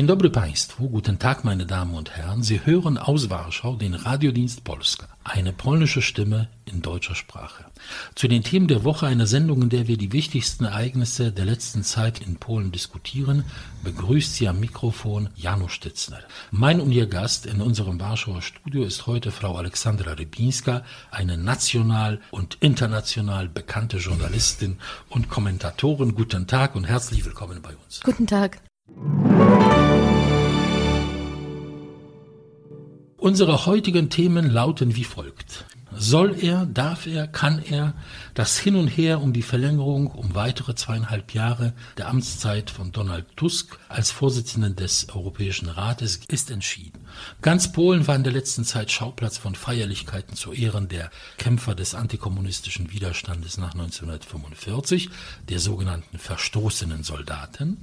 Dzień dobry Państwu, guten Tag meine Damen und Herren. Sie hören aus Warschau den Radiodienst Polska, eine polnische Stimme in deutscher Sprache. Zu den Themen der Woche einer Sendung, in der wir die wichtigsten Ereignisse der letzten Zeit in Polen diskutieren, begrüßt Sie am Mikrofon Janusz Stitzner. Mein und Ihr Gast in unserem Warschauer Studio ist heute Frau Alexandra Rybinska, eine national und international bekannte Journalistin und Kommentatorin. Guten Tag und herzlich willkommen bei uns. Guten Tag. Unsere heutigen Themen lauten wie folgt. Soll er, darf er, kann er das Hin und Her um die Verlängerung um weitere zweieinhalb Jahre der Amtszeit von Donald Tusk als Vorsitzenden des Europäischen Rates ist entschieden. Ganz Polen war in der letzten Zeit Schauplatz von Feierlichkeiten zu Ehren der Kämpfer des antikommunistischen Widerstandes nach 1945, der sogenannten verstoßenen Soldaten.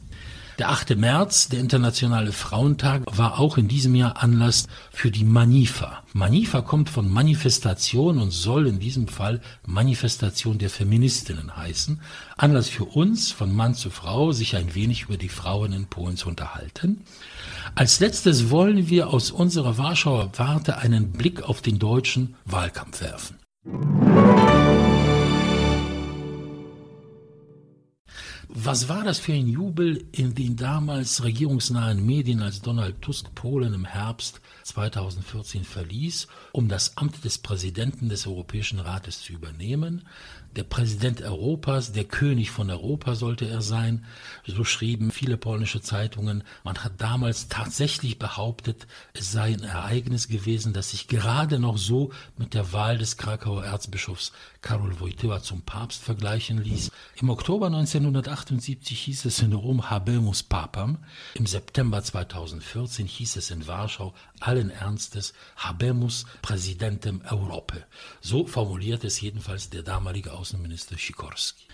Der 8. März, der Internationale Frauentag, war auch in diesem Jahr Anlass für die Manifa. Manifa kommt von Manifestation und soll in diesem Fall Manifestation der Feministinnen heißen. Anlass für uns, von Mann zu Frau, sich ein wenig über die Frauen in Polen zu unterhalten. Als letztes wollen wir aus unserer Warschauer Warte einen Blick auf den deutschen Wahlkampf werfen. Was war das für ein Jubel in den damals regierungsnahen Medien, als Donald Tusk Polen im Herbst 2014 verließ, um das Amt des Präsidenten des Europäischen Rates zu übernehmen? der Präsident Europas, der König von Europa sollte er sein. So schrieben viele polnische Zeitungen. Man hat damals tatsächlich behauptet, es sei ein Ereignis gewesen, das sich gerade noch so mit der Wahl des Krakauer Erzbischofs Karol Wojtyła zum Papst vergleichen ließ. Im Oktober 1978 hieß es in Rom Habemus Papam. Im September 2014 hieß es in Warschau allen Ernstes Habemus Präsidentem Europe. So formuliert es jedenfalls der damalige Außenminister Sikorski.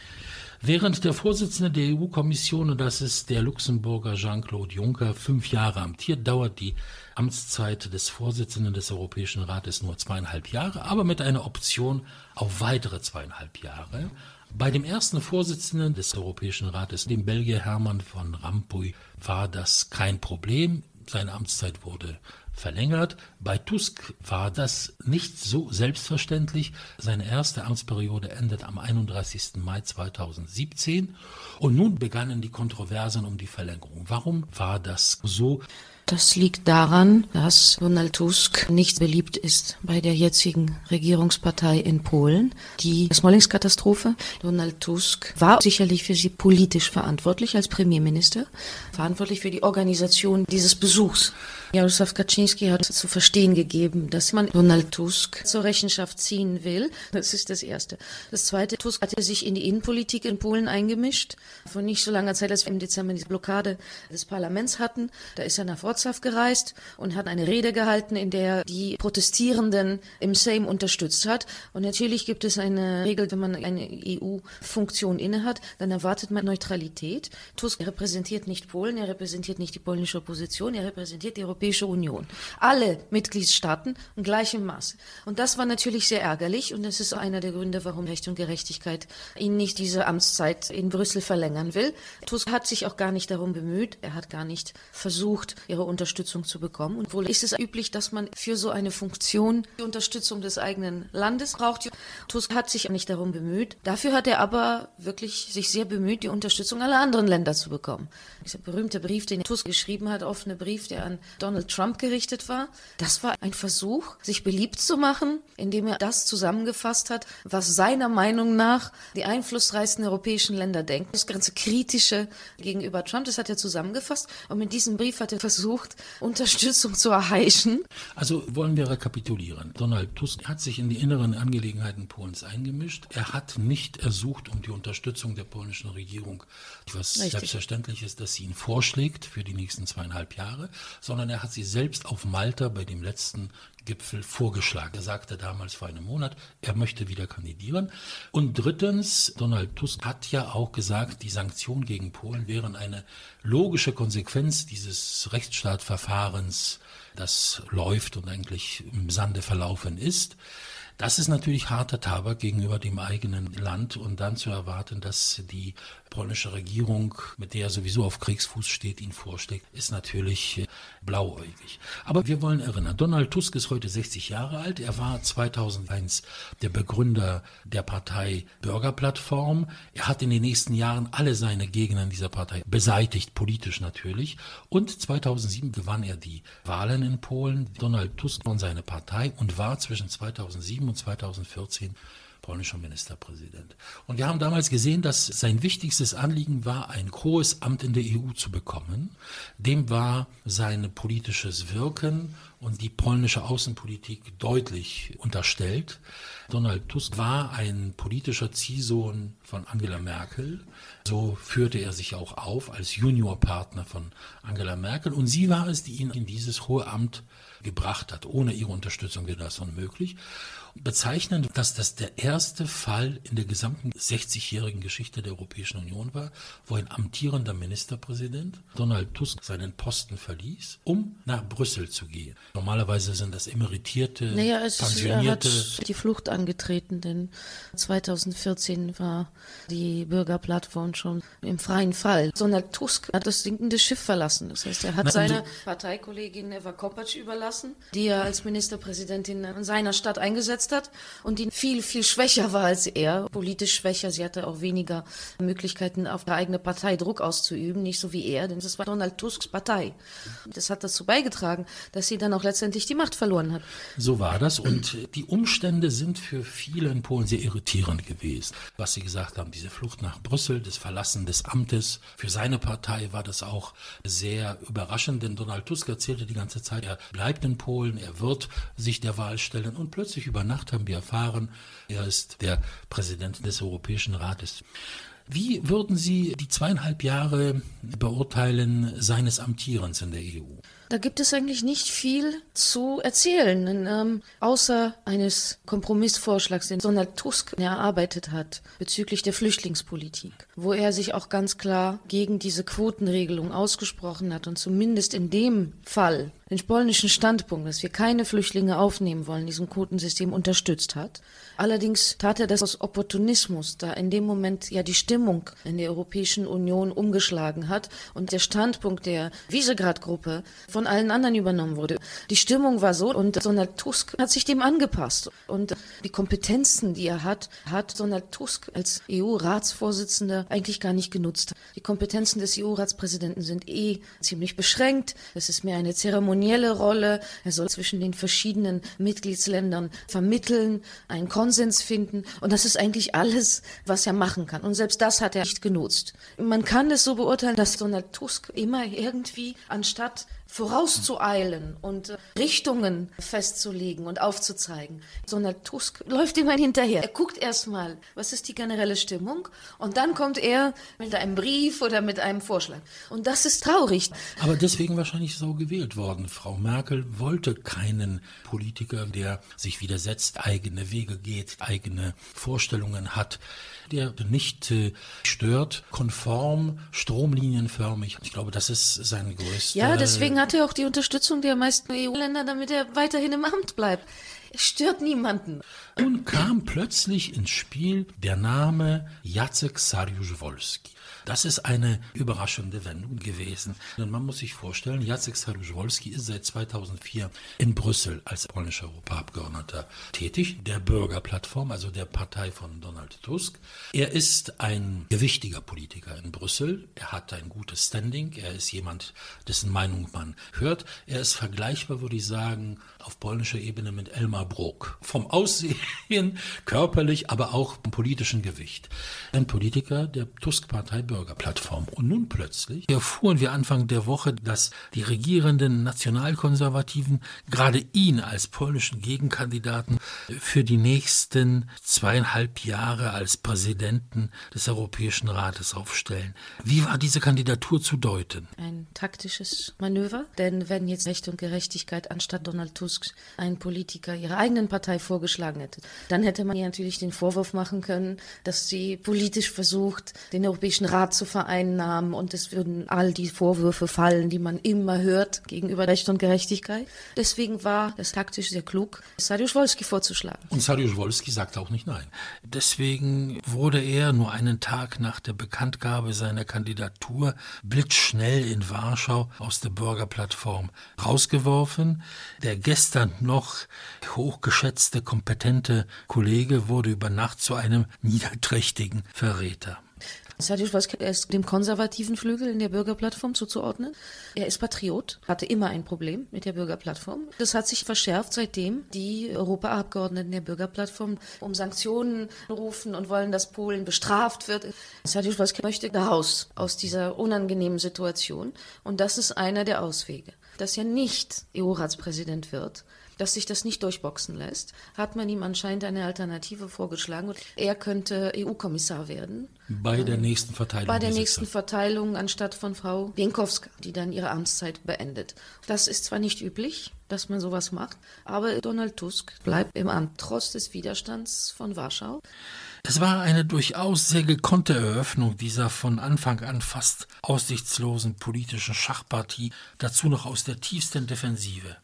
Während der Vorsitzende der EU-Kommission, und das ist der Luxemburger Jean-Claude Juncker, fünf Jahre amtiert, dauert die Amtszeit des Vorsitzenden des Europäischen Rates nur zweieinhalb Jahre, aber mit einer Option auf weitere zweieinhalb Jahre. Bei dem ersten Vorsitzenden des Europäischen Rates, dem Belgier Hermann von Rampuy, war das kein Problem. Seine Amtszeit wurde verlängert. Bei Tusk war das nicht so selbstverständlich. Seine erste Amtsperiode endet am 31. Mai 2017 und nun begannen die Kontroversen um die Verlängerung. Warum war das so? Das liegt daran, dass Donald Tusk nicht beliebt ist bei der jetzigen Regierungspartei in Polen. Die Smolensk-Katastrophe. Donald Tusk war sicherlich für sie politisch verantwortlich als Premierminister, verantwortlich für die Organisation dieses Besuchs. Jarosław Kaczynski hat zu verstehen gegeben, dass man Donald Tusk zur Rechenschaft ziehen will. Das ist das Erste. Das Zweite, Tusk hatte sich in die Innenpolitik in Polen eingemischt. Vor nicht so langer Zeit, als wir im Dezember die Blockade des Parlaments hatten, da ist er nach Wrocław gereist und hat eine Rede gehalten, in der er die Protestierenden im Sejm unterstützt hat. Und natürlich gibt es eine Regel, wenn man eine EU-Funktion innehat, dann erwartet man Neutralität. Tusk repräsentiert nicht Polen, er repräsentiert nicht die polnische Opposition, er repräsentiert die Europäische Union. Alle Mitgliedstaaten in gleichem Maße. Und das war natürlich sehr ärgerlich und das ist einer der Gründe, warum Recht und Gerechtigkeit ihn nicht diese Amtszeit in Brüssel verlängern will. Tusk hat sich auch gar nicht darum bemüht. Er hat gar nicht versucht, ihre Unterstützung zu bekommen. Und wohl ist es üblich, dass man für so eine Funktion die Unterstützung des eigenen Landes braucht. Tusk hat sich nicht darum bemüht. Dafür hat er aber wirklich sich sehr bemüht, die Unterstützung aller anderen Länder zu bekommen. Dieser berühmte Brief, den Tusk geschrieben hat, offene Brief, der an Donald Trump gerichtet war. Das war ein Versuch, sich beliebt zu machen, indem er das zusammengefasst hat, was seiner Meinung nach die einflussreichsten europäischen Länder denken. Das ganze Kritische gegenüber Trump, das hat er zusammengefasst. Und mit diesem Brief hat er versucht, Unterstützung zu erheischen. Also wollen wir rekapitulieren. Donald Tusk hat sich in die inneren Angelegenheiten Polens eingemischt. Er hat nicht ersucht um die Unterstützung der polnischen Regierung, was Richtig. selbstverständlich ist, dass sie ihn vorschlägt für die nächsten zweieinhalb Jahre, sondern er hat sie selbst auf Malta bei dem letzten Gipfel vorgeschlagen. Er sagte damals vor einem Monat, er möchte wieder kandidieren. Und drittens, Donald Tusk hat ja auch gesagt, die Sanktionen gegen Polen wären eine logische Konsequenz dieses Rechtsstaatverfahrens, das läuft und eigentlich im Sande verlaufen ist. Das ist natürlich harter Tabak gegenüber dem eigenen Land und dann zu erwarten, dass die polnische Regierung, mit der er sowieso auf Kriegsfuß steht, ihn vorschlägt, ist natürlich äh, blauäugig. Aber wir wollen erinnern, Donald Tusk ist heute 60 Jahre alt. Er war 2001 der Begründer der Partei Bürgerplattform. Er hat in den nächsten Jahren alle seine Gegner in dieser Partei beseitigt, politisch natürlich. Und 2007 gewann er die Wahlen in Polen. Donald Tusk und seine Partei und war zwischen 2007 und 2014 polnischer Ministerpräsident. Und wir haben damals gesehen, dass sein wichtigstes Anliegen war, ein hohes Amt in der EU zu bekommen. Dem war sein politisches Wirken und die polnische Außenpolitik deutlich unterstellt. Donald Tusk war ein politischer Ziehsohn von Angela Merkel. So führte er sich auch auf als Juniorpartner von Angela Merkel. Und sie war es, die ihn in dieses hohe Amt gebracht hat. Ohne ihre Unterstützung wäre das unmöglich bezeichnend, dass das der erste Fall in der gesamten 60-jährigen Geschichte der Europäischen Union war, wo ein amtierender Ministerpräsident Donald Tusk seinen Posten verließ, um nach Brüssel zu gehen. Normalerweise sind das emeritierte, naja, es pensionierte. Er hat die Flucht angetreten, denn 2014 war die Bürgerplattform schon im freien Fall. Donald Tusk hat das sinkende Schiff verlassen. Das heißt, er hat Nein, seine Parteikollegin Eva Kopacz überlassen, die er als Ministerpräsidentin in seiner Stadt eingesetzt durchgesetzt hat und die viel, viel schwächer war als er, politisch schwächer. Sie hatte auch weniger Möglichkeiten, auf der eigene Partei Druck auszuüben, nicht so wie er, denn das war Donald Tusks Partei. Das hat dazu beigetragen, dass sie dann auch letztendlich die Macht verloren hat. So war das und die Umstände sind für viele in Polen sehr irritierend gewesen. Was Sie gesagt haben, diese Flucht nach Brüssel, das Verlassen des Amtes, für seine Partei war das auch sehr überraschend, denn Donald Tusk erzählte die ganze Zeit, er bleibt in Polen, er wird sich der Wahl stellen und plötzlich über Nacht haben wir erfahren, er ist der Präsident des Europäischen Rates. Wie würden Sie die zweieinhalb Jahre beurteilen seines Amtierens in der EU? Da gibt es eigentlich nicht viel zu erzählen, ähm, außer eines Kompromissvorschlags, den Donald Tusk erarbeitet hat bezüglich der Flüchtlingspolitik, wo er sich auch ganz klar gegen diese Quotenregelung ausgesprochen hat und zumindest in dem Fall den polnischen Standpunkt, dass wir keine Flüchtlinge aufnehmen wollen, diesem Quotensystem unterstützt hat. Allerdings tat er das aus Opportunismus, da in dem Moment ja die Stimmung in der Europäischen Union umgeschlagen hat und der Standpunkt der Visegrad-Gruppe von allen anderen übernommen wurde. Die Stimmung war so und Donald Tusk hat sich dem angepasst. Und die Kompetenzen, die er hat, hat Donald Tusk als EU-Ratsvorsitzender eigentlich gar nicht genutzt. Die Kompetenzen des EU-Ratspräsidenten sind eh ziemlich beschränkt. Es ist mehr eine zeremonielle Rolle. Er soll zwischen den verschiedenen Mitgliedsländern vermitteln, einen Konsens finden. Und das ist eigentlich alles, was er machen kann. Und selbst das hat er nicht genutzt. Man kann es so beurteilen, dass Donald Tusk immer irgendwie, anstatt vorauszueilen und äh, Richtungen festzulegen und aufzuzeigen. Donald Tusk läuft immer hinterher. Er guckt erstmal, was ist die generelle Stimmung und dann kommt er mit einem Brief oder mit einem Vorschlag. Und das ist traurig. Aber deswegen wahrscheinlich so gewählt worden. Frau Merkel wollte keinen Politiker, der sich widersetzt, eigene Wege geht, eigene Vorstellungen hat der nicht äh, stört, konform, stromlinienförmig. Ich glaube, das ist sein größter. Ja, deswegen hat er auch die Unterstützung der meisten EU-Länder, damit er weiterhin im Amt bleibt. Er stört niemanden. Nun kam plötzlich ins Spiel der Name Jacek Sariusz-Wolski. Das ist eine überraschende Wendung gewesen. Denn man muss sich vorstellen, Jacek Saryusz-Wolski ist seit 2004 in Brüssel als polnischer Europaabgeordneter tätig, der Bürgerplattform, also der Partei von Donald Tusk. Er ist ein gewichtiger Politiker in Brüssel. Er hat ein gutes Standing. Er ist jemand, dessen Meinung man hört. Er ist vergleichbar, würde ich sagen, auf polnischer Ebene mit Elmar Brok. Vom Aussehen, körperlich, aber auch im politischen Gewicht. Ein Politiker der Tusk-Partei Bürgerplattform. Und nun plötzlich erfuhren wir Anfang der Woche, dass die regierenden Nationalkonservativen gerade ihn als polnischen Gegenkandidaten für die nächsten zweieinhalb Jahre als Präsidenten des Europäischen Rates aufstellen. Wie war diese Kandidatur zu deuten? Ein taktisches Manöver, denn wenn jetzt Recht und Gerechtigkeit anstatt Donald Tusk einen Politiker ihrer eigenen Partei vorgeschlagen hätte, dann hätte man ihr natürlich den Vorwurf machen können, dass sie politisch versucht, den Europäischen Rat Staat zu vereinnahmen und es würden all die Vorwürfe fallen, die man immer hört gegenüber Recht und Gerechtigkeit. Deswegen war es taktisch sehr klug, Sariusz Wolski vorzuschlagen. Und Sariusz Wolski sagte auch nicht nein. Deswegen wurde er nur einen Tag nach der Bekanntgabe seiner Kandidatur blitzschnell in Warschau aus der Bürgerplattform rausgeworfen. Der gestern noch hochgeschätzte, kompetente Kollege wurde über Nacht zu einem niederträchtigen Verräter. Sadiq Wolski ist dem konservativen Flügel in der Bürgerplattform zuzuordnen. Er ist Patriot, hatte immer ein Problem mit der Bürgerplattform. Das hat sich verschärft, seitdem die Europaabgeordneten der Bürgerplattform um Sanktionen rufen und wollen, dass Polen bestraft wird. Sadiq Wolski möchte raus aus dieser unangenehmen Situation und das ist einer der Auswege. Dass er nicht EU-Ratspräsident wird, dass sich das nicht durchboxen lässt, hat man ihm anscheinend eine Alternative vorgeschlagen. Er könnte EU-Kommissar werden. Bei der nächsten Verteilung. Bei der nächsten Verteilung anstatt von Frau Bienkowska, die dann ihre Amtszeit beendet. Das ist zwar nicht üblich, dass man sowas macht, aber Donald Tusk bleibt im Amt, trotz des Widerstands von Warschau. Es war eine durchaus sehr gekonnte Eröffnung dieser von Anfang an fast aussichtslosen politischen Schachpartie, dazu noch aus der tiefsten Defensive.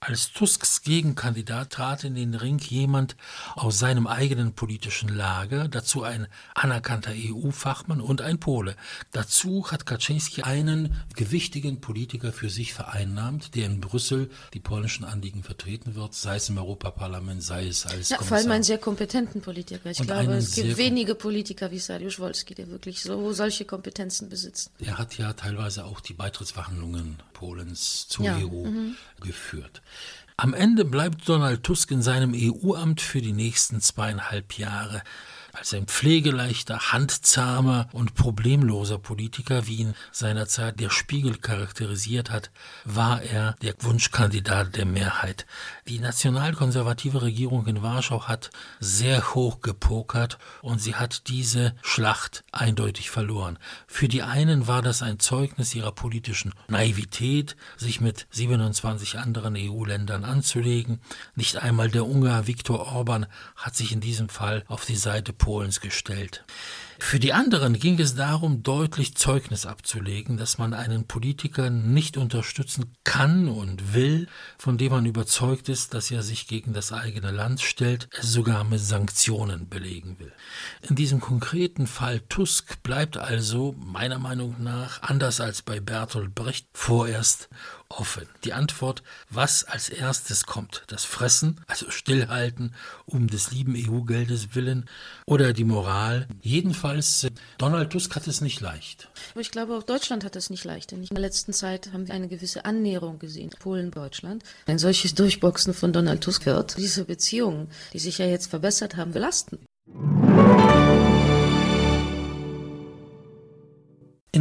Als Tusks Gegenkandidat trat in den Ring jemand aus seinem eigenen politischen Lager, dazu ein anerkannter EU-Fachmann und ein Pole. Dazu hat Kaczynski einen gewichtigen Politiker für sich vereinnahmt, der in Brüssel die polnischen Anliegen vertreten wird, sei es im Europaparlament, sei es als ja, Kommissar. Vor allem einen sehr kompetenten Politiker. Ich und glaube, es gibt wenige Politiker wie Sariusz Wolski, der wirklich so solche Kompetenzen besitzt. Er hat ja teilweise auch die Beitrittsverhandlungen Polens zur Ja, EU geführt. Am Ende bleibt Donald Tusk in seinem EU-Amt für die nächsten zweieinhalb Jahre. Als ein pflegeleichter, handzahmer und problemloser Politiker, wie ihn seinerzeit der Spiegel charakterisiert hat, war er der Wunschkandidat der Mehrheit. Die nationalkonservative Regierung in Warschau hat sehr hoch gepokert und sie hat diese Schlacht eindeutig verloren. Für die einen war das ein Zeugnis ihrer politischen Naivität, sich mit 27 anderen EU-Ländern anzulegen. Nicht einmal der Ungar Viktor Orban hat sich in diesem Fall auf die Seite Polens gestellt. Für die anderen ging es darum, deutlich Zeugnis abzulegen, dass man einen Politiker nicht unterstützen kann und will, von dem man überzeugt ist, dass er sich gegen das eigene Land stellt, es sogar mit Sanktionen belegen will. In diesem konkreten Fall Tusk bleibt also meiner Meinung nach, anders als bei Bertolt Brecht, vorerst offen. Die Antwort, was als erstes kommt, das Fressen, also Stillhalten um des lieben EU-Geldes willen oder die Moral. Jedenfalls, äh, Donald Tusk hat es nicht leicht. Aber ich glaube, auch Deutschland hat es nicht leicht. Denn in der letzten Zeit haben wir eine gewisse Annäherung gesehen. Polen, Deutschland. Ein solches Durchboxen von Donald Tusk wird diese Beziehungen, die sich ja jetzt verbessert haben, belasten.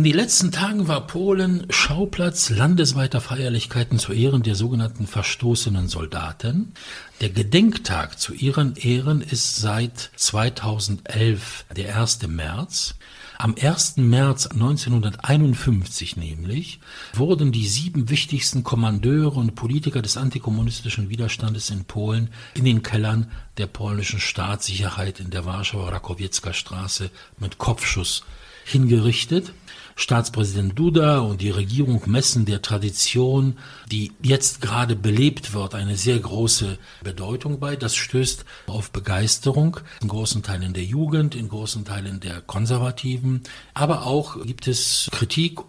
Den letzten Tagen war Polen Schauplatz landesweiter Feierlichkeiten zu Ehren der sogenannten verstoßenen Soldaten. Der Gedenktag zu ihren Ehren ist seit 2011 der 1. März. Am 1. März 1951 nämlich wurden die sieben wichtigsten Kommandeure und Politiker des antikommunistischen Widerstandes in Polen in den Kellern der polnischen Staatssicherheit in der Warschauer Rakowiecka Straße mit Kopfschuss hingerichtet. Staatspräsident Duda und die Regierung messen der Tradition, die jetzt gerade belebt wird, eine sehr große Bedeutung bei. Das stößt auf Begeisterung in großen Teilen der Jugend, in großen Teilen der Konservativen. Aber auch gibt es Kritik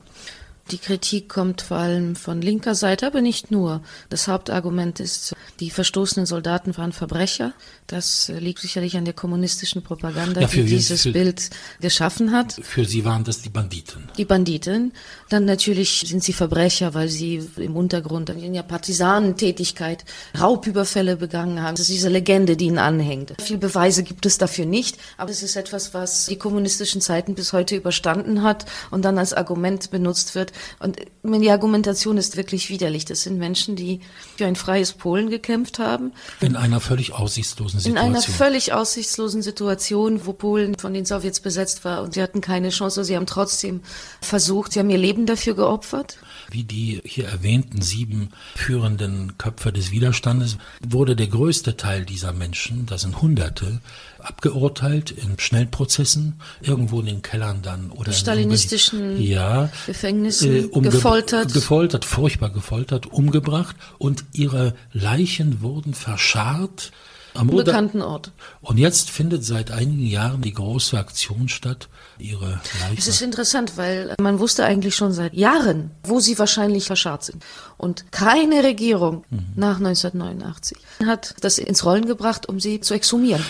Die Kritik kommt vor allem von linker Seite, aber nicht nur. Das Hauptargument ist, die verstoßenen Soldaten waren Verbrecher. Das liegt sicherlich an der kommunistischen Propaganda, Ja, die dieses für- Bild geschaffen hat. Für sie waren das die Banditen. Die Banditen. Dann natürlich sind sie Verbrecher, weil sie im Untergrund in der Partisanentätigkeit Raubüberfälle begangen haben. Das ist diese Legende, die ihnen anhängt. Viele Beweise gibt es dafür nicht, aber es ist etwas, was die kommunistischen Zeiten bis heute überstanden hat und dann als Argument benutzt wird. Und die Argumentation ist wirklich widerlich. Das sind Menschen, die für ein freies Polen gekämpft haben, In einer völlig aussichtslosen in Situation. einer völlig aussichtslosen Situation, wo Polen von den Sowjets besetzt war und sie hatten keine Chance. Sie haben trotzdem versucht, sie haben ihr Leben dafür geopfert. wie die hier erwähnten sieben führenden Köpfe des Widerstandes, wurde der größte Teil dieser Menschen, das sind Hunderte, abgeurteilt in Schnellprozessen, irgendwo in den Kellern dann oder die stalinistischen ja, Gefängnisse, äh, gefoltert. Gefoltert, furchtbar gefoltert, umgebracht und ihre Leichen wurden verscharrt am bekannten Ort. Und jetzt findet seit einigen Jahren die große Aktion statt, ihre Leichen. Es ist interessant, weil man wusste eigentlich schon seit Jahren, wo sie wahrscheinlich verscharrt sind. Und keine Regierung mhm. nach 1989 hat das ins Rollen gebracht, um sie zu exhumieren.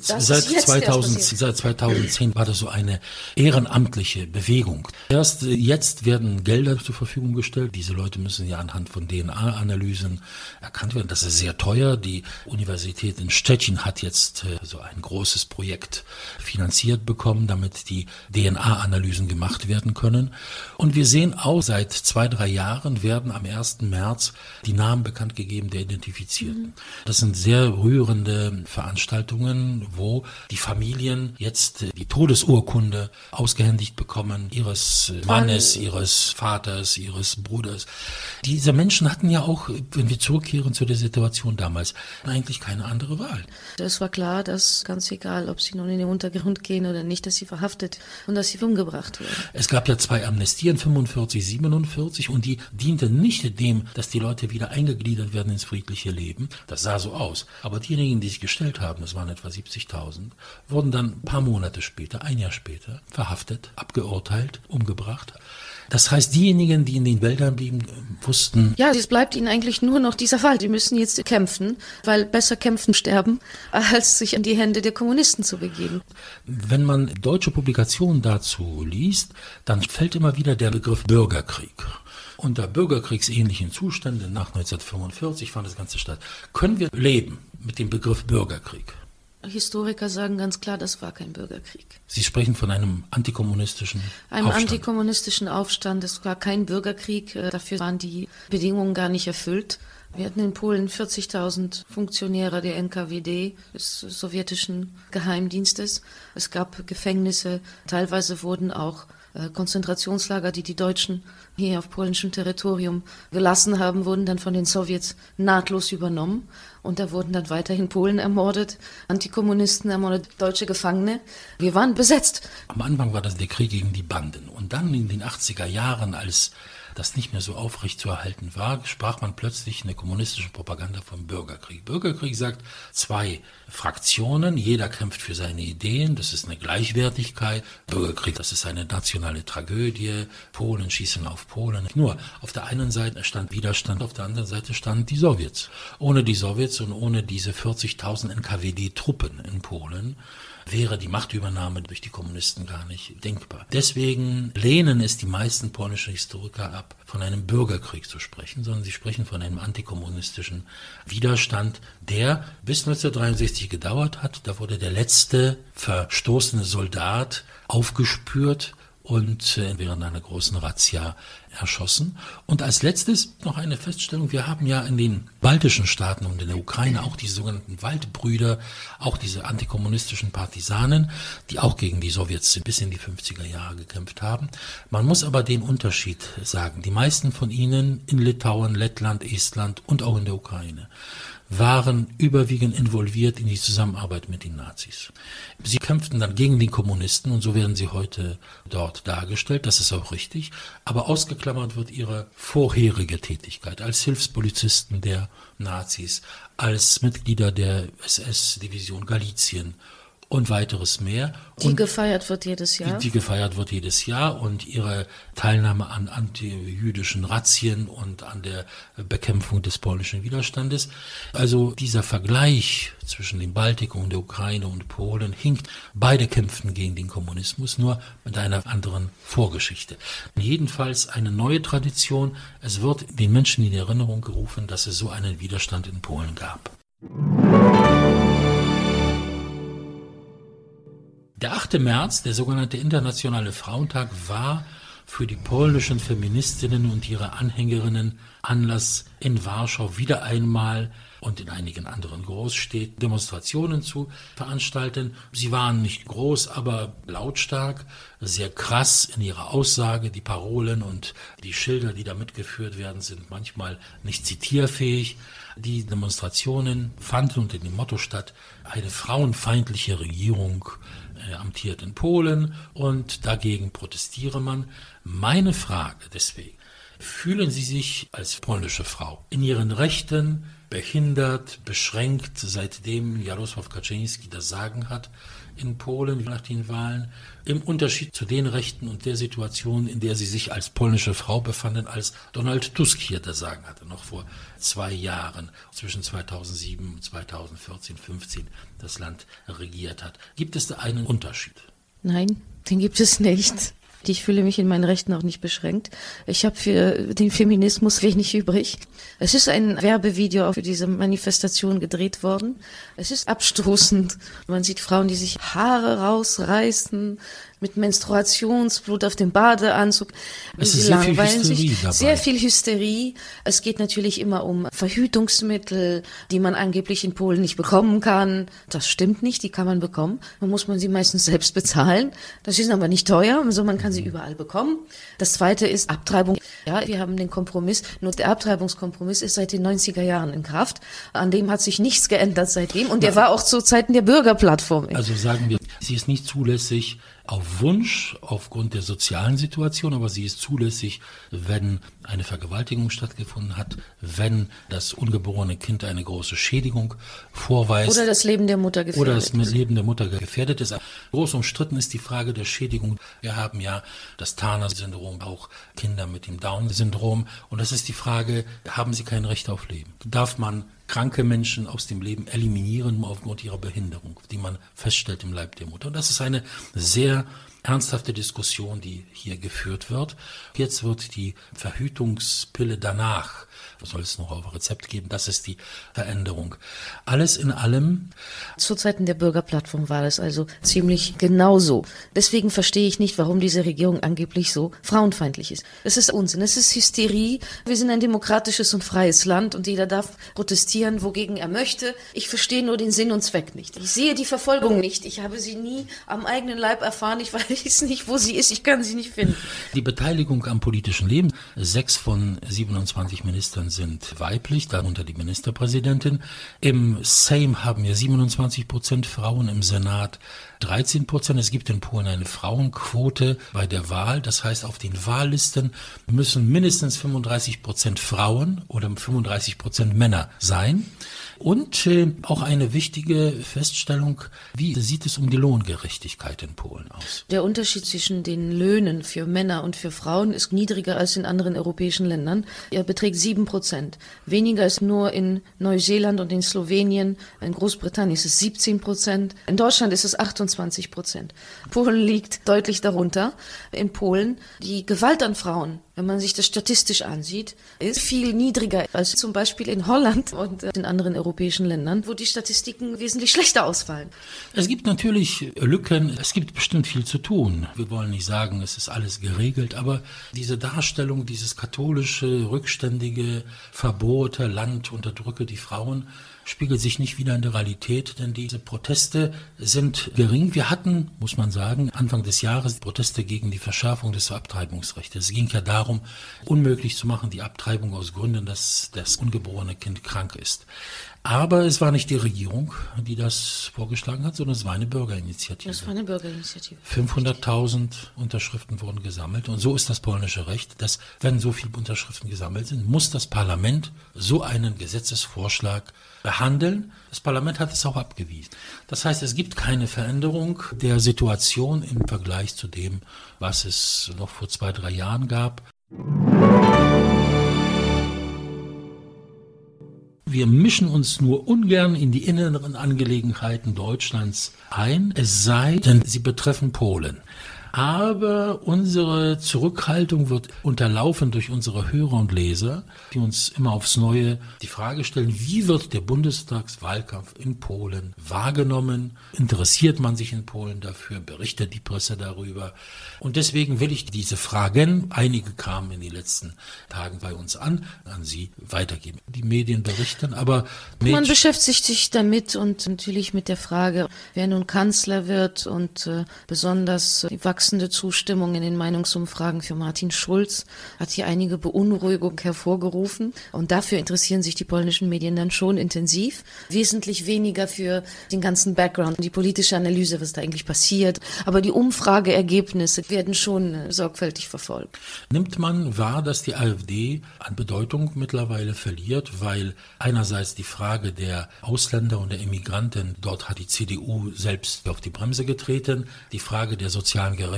Seit 2000, seit 2010 war das so eine ehrenamtliche Bewegung. Erst jetzt werden Gelder zur Verfügung gestellt. Diese Leute müssen ja anhand von DNA-Analysen erkannt werden. Das ist sehr teuer. Die Universität in Stettin hat jetzt äh, so ein großes Projekt finanziert bekommen, damit die DNA-Analysen gemacht werden können. Und wir sehen auch, seit zwei, drei Jahren werden am 1. März die Namen bekannt gegeben der Identifizierten. Mhm. Das sind sehr rührende Veranstaltungen wo die Familien jetzt die Todesurkunde ausgehändigt bekommen, ihres Mannes, ihres Vaters, ihres Bruders. Diese Menschen hatten ja auch, wenn wir zurückkehren zu der Situation damals, eigentlich keine andere Wahl. Es war klar, dass ganz egal, ob sie nun in den Untergrund gehen oder nicht, dass sie verhaftet und dass sie umgebracht werden. Es gab ja zwei Amnestien, 45, 47, und die dienten nicht dem, dass die Leute wieder eingegliedert werden ins friedliche Leben. Das sah so aus. Aber diejenigen, die sich gestellt haben, das waren etwa 70 70.000, wurden dann ein paar Monate später, ein Jahr später, verhaftet, abgeurteilt, umgebracht. Das heißt, diejenigen, die in den Wäldern blieben, wussten. Ja, es bleibt ihnen eigentlich nur noch dieser Fall. Die müssen jetzt kämpfen, weil besser kämpfen sterben, als sich an die Hände der Kommunisten zu begeben. Wenn man deutsche Publikationen dazu liest, dann fällt immer wieder der Begriff Bürgerkrieg unter bürgerkriegsähnlichen Zuständen nach 1945 fand das Ganze statt. Können wir leben mit dem Begriff Bürgerkrieg? Historiker sagen ganz klar, das war kein Bürgerkrieg. Sie sprechen von einem antikommunistischen einem Aufstand. Einem antikommunistischen Aufstand. Es war kein Bürgerkrieg. Äh, dafür waren die Bedingungen gar nicht erfüllt. Wir hatten in Polen 40.000 Funktionäre der NKWD, des sowjetischen Geheimdienstes. Es gab Gefängnisse. Teilweise wurden auch äh, Konzentrationslager, die die Deutschen hier auf polnischem Territorium gelassen haben, wurden dann von den Sowjets nahtlos übernommen. Und da wurden dann weiterhin Polen ermordet, Antikommunisten ermordet, deutsche Gefangene. Wir waren besetzt. Am Anfang war das der Krieg gegen die Banden. Und dann in den 80er Jahren, als das nicht mehr so aufrecht zu erhalten war, sprach man plötzlich in der kommunistischen Propaganda vom Bürgerkrieg. Bürgerkrieg sagt zwei Fraktionen, jeder kämpft für seine Ideen, das ist eine Gleichwertigkeit. Bürgerkrieg, das ist eine nationale Tragödie. Polen schießen auf Polen. Nur auf der einen Seite stand Widerstand, auf der anderen Seite standen die Sowjets. Ohne die Sowjets und ohne diese 40.000 NKWD-Truppen in Polen wäre die Machtübernahme durch die Kommunisten gar nicht denkbar. Deswegen lehnen es die meisten polnischen Historiker ab, von einem Bürgerkrieg zu sprechen, sondern sie sprechen von einem antikommunistischen Widerstand, der bis 1963 gedauert hat. Da wurde der letzte verstoßene Soldat aufgespürt und äh, während einer großen Razzia erschossen. Und als letztes noch eine Feststellung. Wir haben ja in den baltischen Staaten und in der Ukraine auch diese sogenannten Waldbrüder, auch diese antikommunistischen Partisanen, die auch gegen die Sowjets bis in die 50er Jahre gekämpft haben. Man muss aber den Unterschied sagen. Die meisten von ihnen in Litauen, Lettland, Estland und auch in der Ukraine waren überwiegend involviert in die Zusammenarbeit mit den Nazis. Sie kämpften dann gegen die Kommunisten und so werden sie heute dort dargestellt, das ist auch richtig, aber ausgeklammert wird ihre vorherige Tätigkeit als Hilfspolizisten der Nazis, als Mitglieder der SS-Division Galizien und weiteres mehr. Die und gefeiert wird jedes Jahr. Die, die, gefeiert wird jedes Jahr und ihre Teilnahme an antijüdischen Razzien und an der Bekämpfung des polnischen Widerstandes. Also dieser Vergleich zwischen dem Baltikum, der Ukraine und Polen hinkt. Beide kämpften gegen den Kommunismus, nur mit einer anderen Vorgeschichte. Jedenfalls eine neue Tradition. Es wird den Menschen in Erinnerung gerufen, dass es so einen Widerstand in Polen gab. Der 8. März, der sogenannte Internationale Frauentag, war für die polnischen Feministinnen und ihre Anhängerinnen Anlass, in Warschau wieder einmal und in einigen anderen Großstädten Demonstrationen zu veranstalten. Sie waren nicht groß, aber lautstark, sehr krass in ihrer Aussage. Die Parolen und die Schilder, die da mitgeführt werden, sind manchmal nicht zitierfähig. Die Demonstrationen fanden unter dem Motto statt, eine frauenfeindliche Regierung äh, amtiert in Polen und dagegen protestiere man. Meine Frage deswegen, fühlen Sie sich als polnische Frau in Ihren Rechten behindert, beschränkt, seitdem Jarosław Kaczynski das Sagen hat in Polen nach den Wahlen, im Unterschied zu den Rechten und der Situation, in der sie sich als polnische Frau befanden, als Donald Tusk hier das Sagen hatte, noch vor zwei Jahren, zwischen 2007 und 2014, 15 das Land regiert hat. Gibt es da einen Unterschied? Nein, den gibt es nicht. Ich fühle mich in meinen Rechten auch nicht beschränkt. Ich habe für den Feminismus wenig übrig. Es ist ein Werbevideo für diese Manifestation gedreht worden. Es ist abstoßend. Man sieht Frauen, die sich Haare rausreißen, mit Menstruationsblut auf dem Badeanzug. Es ist sie langweilen sich. Dabei. Sehr viel Hysterie. Es geht natürlich immer um Verhütungsmittel, die man angeblich in Polen nicht bekommen kann. Das stimmt nicht, die kann man bekommen. Man muss man sie meistens selbst bezahlen. Das ist aber nicht teuer, also man kann sie überall bekommen. Das zweite ist Abtreibung. Ja, wir haben den Kompromiss. Nur der Abtreibungskompromiss ist seit den 90er Jahren in Kraft. An dem hat sich nichts geändert seitdem. Und der war auch zu Zeiten der Bürgerplattform. Also sagen wir, sie ist nicht zulässig, auf Wunsch aufgrund der sozialen Situation, aber sie ist zulässig, wenn eine Vergewaltigung stattgefunden hat, wenn das ungeborene Kind eine große Schädigung vorweist. Oder das Leben der Mutter gefährdet Oder das ist. Leben der Mutter gefährdet ist. Groß umstritten ist die Frage der Schädigung. Wir haben ja das Turner-Syndrom, auch Kinder mit dem Down-Syndrom. Und das ist die Frage, haben sie kein Recht auf Leben? Darf man kranke Menschen aus dem Leben eliminieren aufgrund ihrer Behinderung, die man feststellt im Leib der Mutter. Und das ist eine sehr ernsthafte Diskussion, die hier geführt wird. Jetzt wird die Verhütungspille danach soll es noch auf Rezept geben. Das ist die Veränderung. Alles in allem. Zu Zeiten der Bürgerplattform war das also ziemlich genauso. Deswegen verstehe ich nicht, warum diese Regierung angeblich so frauenfeindlich ist. Es ist Unsinn. Es ist Hysterie. Wir sind ein demokratisches und freies Land und jeder darf protestieren, wogegen er möchte. Ich verstehe nur den Sinn und Zweck nicht. Ich sehe die Verfolgung nicht. Ich habe sie nie am eigenen Leib erfahren. Ich weiß nicht, wo sie ist. Ich kann sie nicht finden. Die Beteiligung am politischen Leben. Sechs von 27 Ministern sind weiblich, darunter die Ministerpräsidentin. Im Sejm haben wir 27 Prozent Frauen, im Senat 13 Prozent. Es gibt in Polen eine Frauenquote bei der Wahl. Das heißt, auf den Wahllisten müssen mindestens 35 Prozent Frauen oder 35 Prozent Männer sein. Und äh, auch eine wichtige Feststellung, wie sieht es um die Lohngerechtigkeit in Polen aus? Der Unterschied zwischen den Löhnen für Männer und für Frauen ist niedriger als in anderen europäischen Ländern. Er beträgt sieben Prozent. Weniger als nur in Neuseeland und in Slowenien. In Großbritannien ist es 17 Prozent. In Deutschland ist es 28 Prozent. Polen liegt deutlich darunter. In Polen die Gewalt an Frauen wenn man sich das statistisch ansieht, ist viel niedriger als zum Beispiel in Holland und in anderen europäischen Ländern, wo die Statistiken wesentlich schlechter ausfallen. Es gibt natürlich Lücken, es gibt bestimmt viel zu tun. Wir wollen nicht sagen, es ist alles geregelt, aber diese Darstellung, dieses katholische, rückständige, verbohrte Land unterdrücke die Frauen, spiegelt sich nicht wieder in der Realität, denn diese Proteste sind gering. Wir hatten, muss man sagen, Anfang des Jahres Proteste gegen die Verschärfung des Abtreibungsrechts. Es ging ja darum, unmöglich zu machen, die Abtreibung aus Gründen, dass das ungeborene Kind krank ist. Aber es war nicht die Regierung, die das vorgeschlagen hat, sondern es war eine Bürgerinitiative. Das war eine Bürgerinitiative. 500.000 Unterschriften wurden gesammelt. Und so ist das polnische Recht, dass wenn so viele Unterschriften gesammelt sind, muss das Parlament so einen Gesetzesvorschlag behandeln. Das Parlament hat es auch abgewiesen. Das heißt, es gibt keine Veränderung der Situation im Vergleich zu dem, was es noch vor zwei, drei Jahren gab. Wir mischen uns nur ungern in die inneren Angelegenheiten Deutschlands ein, es sei denn, sie betreffen Polen. Aber unsere Zurückhaltung wird unterlaufen durch unsere Hörer und Leser, die uns immer aufs Neue die Frage stellen, wie wird der Bundestagswahlkampf in Polen wahrgenommen? Interessiert man sich in Polen dafür? Berichtet die Presse darüber? Und deswegen will ich diese Fragen, einige kamen in den letzten Tagen bei uns an, an Sie weitergeben. Die Medien berichten, aber man beschäftigt sich damit und natürlich mit der Frage, wer nun Kanzler wird und äh, besonders die wachsende Zustimmung in den Meinungsumfragen für Martin Schulz hat hier einige Beunruhigung hervorgerufen und dafür interessieren sich die polnischen Medien dann schon intensiv, wesentlich weniger für den ganzen Background, die politische Analyse, was da eigentlich passiert, aber die Umfrageergebnisse werden schon äh, sorgfältig verfolgt. Nimmt man wahr, dass die AfD an Bedeutung mittlerweile verliert, weil einerseits die Frage der Ausländer und der Immigranten, dort hat die CDU selbst auf die Bremse getreten. Die Frage der sozialen Gerechtigkeit,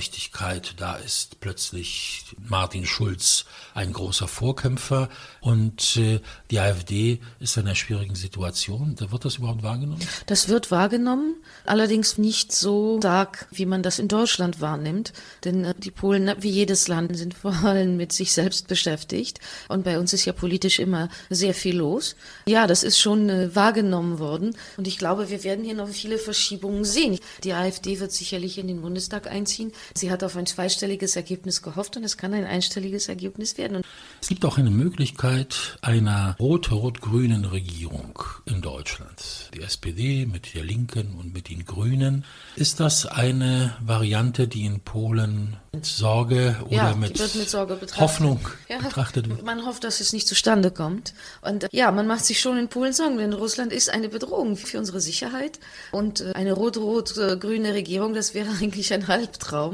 da ist plötzlich Martin Schulz ein großer Vorkämpfer und äh, die AfD ist in einer schwierigen Situation. Da wird das überhaupt wahrgenommen? Das wird wahrgenommen, allerdings nicht so stark, wie man das in Deutschland wahrnimmt. Denn äh, die Polen, wie jedes Land, sind vor allem mit sich selbst beschäftigt. Und bei uns ist ja politisch immer sehr viel los. Ja, das ist schon äh, wahrgenommen worden. Und ich glaube, wir werden hier noch viele Verschiebungen sehen. Die AfD wird sicherlich in den Bundestag einziehen. Sie hat auf ein zweistelliges Ergebnis gehofft und es kann ein einstelliges Ergebnis werden. Es gibt auch eine Möglichkeit einer rot-rot-grünen Regierung in Deutschland. Die SPD mit der Linken und mit den Grünen. Ist das eine Variante, die in Polen mit Sorge oder ja, mit, mit Sorge Hoffnung ja, betrachtet wird? Man hofft, dass es nicht zustande kommt. Und ja, man macht sich schon in Polen Sorgen, denn Russland ist eine Bedrohung für unsere Sicherheit. Und äh, eine rot-rot-grüne Regierung, das wäre eigentlich ein Halbtraum.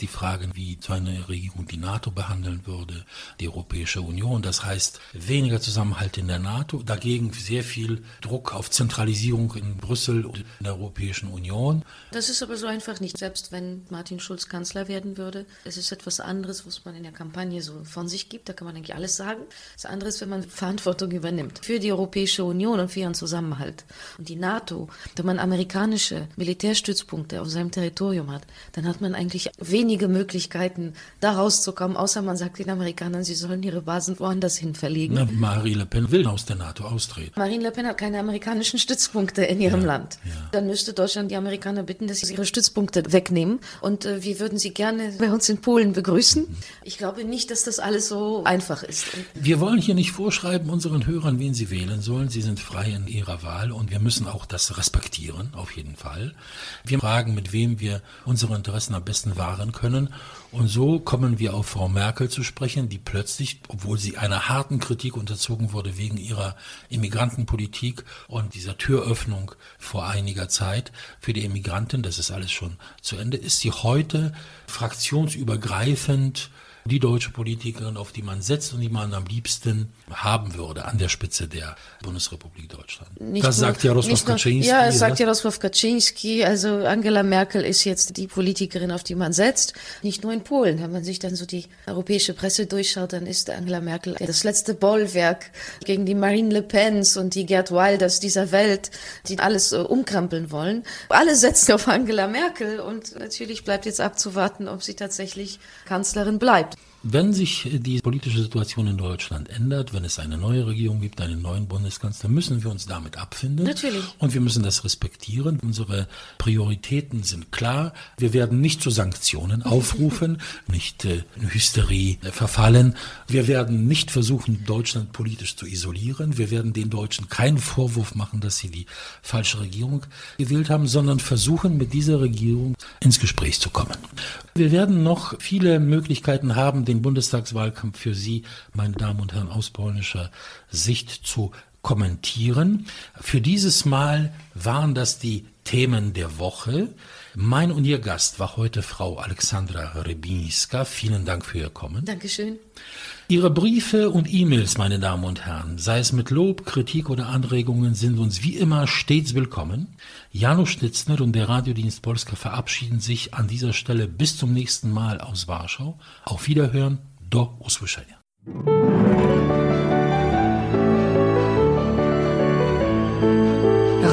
Die Frage, wie so eine Regierung die NATO behandeln würde, die Europäische Union, das heißt weniger Zusammenhalt in der NATO, dagegen sehr viel Druck auf Zentralisierung in Brüssel und in der Europäischen Union. Das ist aber so einfach nicht. Selbst wenn Martin Schulz Kanzler werden würde, es ist etwas anderes, was man in der Kampagne so von sich gibt. Da kann man eigentlich alles sagen. Das andere ist, wenn man Verantwortung übernimmt für die Europäische Union und für ihren Zusammenhalt. Und die NATO, wenn man amerikanische Militärstützpunkte auf seinem Territorium hat, dann hat man eigentlich wenige Möglichkeiten, da rauszukommen, außer man sagt den Amerikanern, sie sollen ihre Basen woanders hin verlegen. Na, Marine Le Pen will aus der NATO austreten. Marine Le Pen hat keine amerikanischen Stützpunkte in ihrem ja, Land. Ja. Dann müsste Deutschland die Amerikaner bitten, dass sie ihre Stützpunkte wegnehmen. Und äh, wir würden sie gerne bei uns in Polen begrüßen. Ich glaube nicht, dass das alles so einfach ist. Wir wollen hier nicht vorschreiben unseren Hörern, wen sie wählen sollen. Sie sind frei in ihrer Wahl und wir müssen auch das respektieren, auf jeden Fall. Wir fragen, mit wem wir unsere Interessen am besten wahren können. Und so kommen wir auf Frau Merkel zu sprechen, die plötzlich, obwohl sie einer harten Kritik unterzogen wurde wegen ihrer Immigrantenpolitik und dieser Türöffnung vor einiger Zeit für die Immigranten, das ist alles schon zu Ende, ist sie heute fraktionsübergreifend die deutsche Politikerin, auf die man setzt und die man am liebsten haben würde an der Spitze der Bundesrepublik Deutschland. Nicht das nur, sagt Jaroslaw Kaczynski. Ja, das sagt Jaroslaw Kaczynski. Also Angela Merkel ist jetzt die Politikerin, auf die man setzt. Nicht nur in Polen. Wenn man sich dann so die europäische Presse durchschaut, dann ist Angela Merkel das letzte Bollwerk gegen die Marine Le Pens und die Gerd Wilders dieser Welt, die alles äh, umkrempeln wollen. Alle setzen auf Angela Merkel und natürlich bleibt jetzt abzuwarten, ob sie tatsächlich Kanzlerin bleibt. Wenn sich die politische Situation in Deutschland ändert, wenn es eine neue Regierung gibt, einen neuen Bundeskanzler, müssen wir uns damit abfinden. Natürlich. Und wir müssen das respektieren. Unsere Prioritäten sind klar. Wir werden nicht zu Sanktionen aufrufen, nicht äh, in Hysterie verfallen. Wir werden nicht versuchen, Deutschland politisch zu isolieren. Wir werden den Deutschen keinen Vorwurf machen, dass sie die falsche Regierung gewählt haben, sondern versuchen, mit dieser Regierung ins Gespräch zu kommen. Wir werden noch viele Möglichkeiten haben, den Bundestagswahlkampf für Sie, meine Damen und Herren, aus polnischer Sicht zu kommentieren. Für dieses Mal waren das die Themen der Woche. Mein und Ihr Gast war heute Frau Alexandra Rybinska. Vielen Dank für Ihr Kommen. Dankeschön. Ihre Briefe und E-Mails, meine Damen und Herren, sei es mit Lob, Kritik oder Anregungen, sind uns wie immer stets willkommen. Janusz Schnitzner und der Radiodienst Polska verabschieden sich an dieser Stelle bis zum nächsten Mal aus Warschau. Auf Wiederhören, do usłyszenia.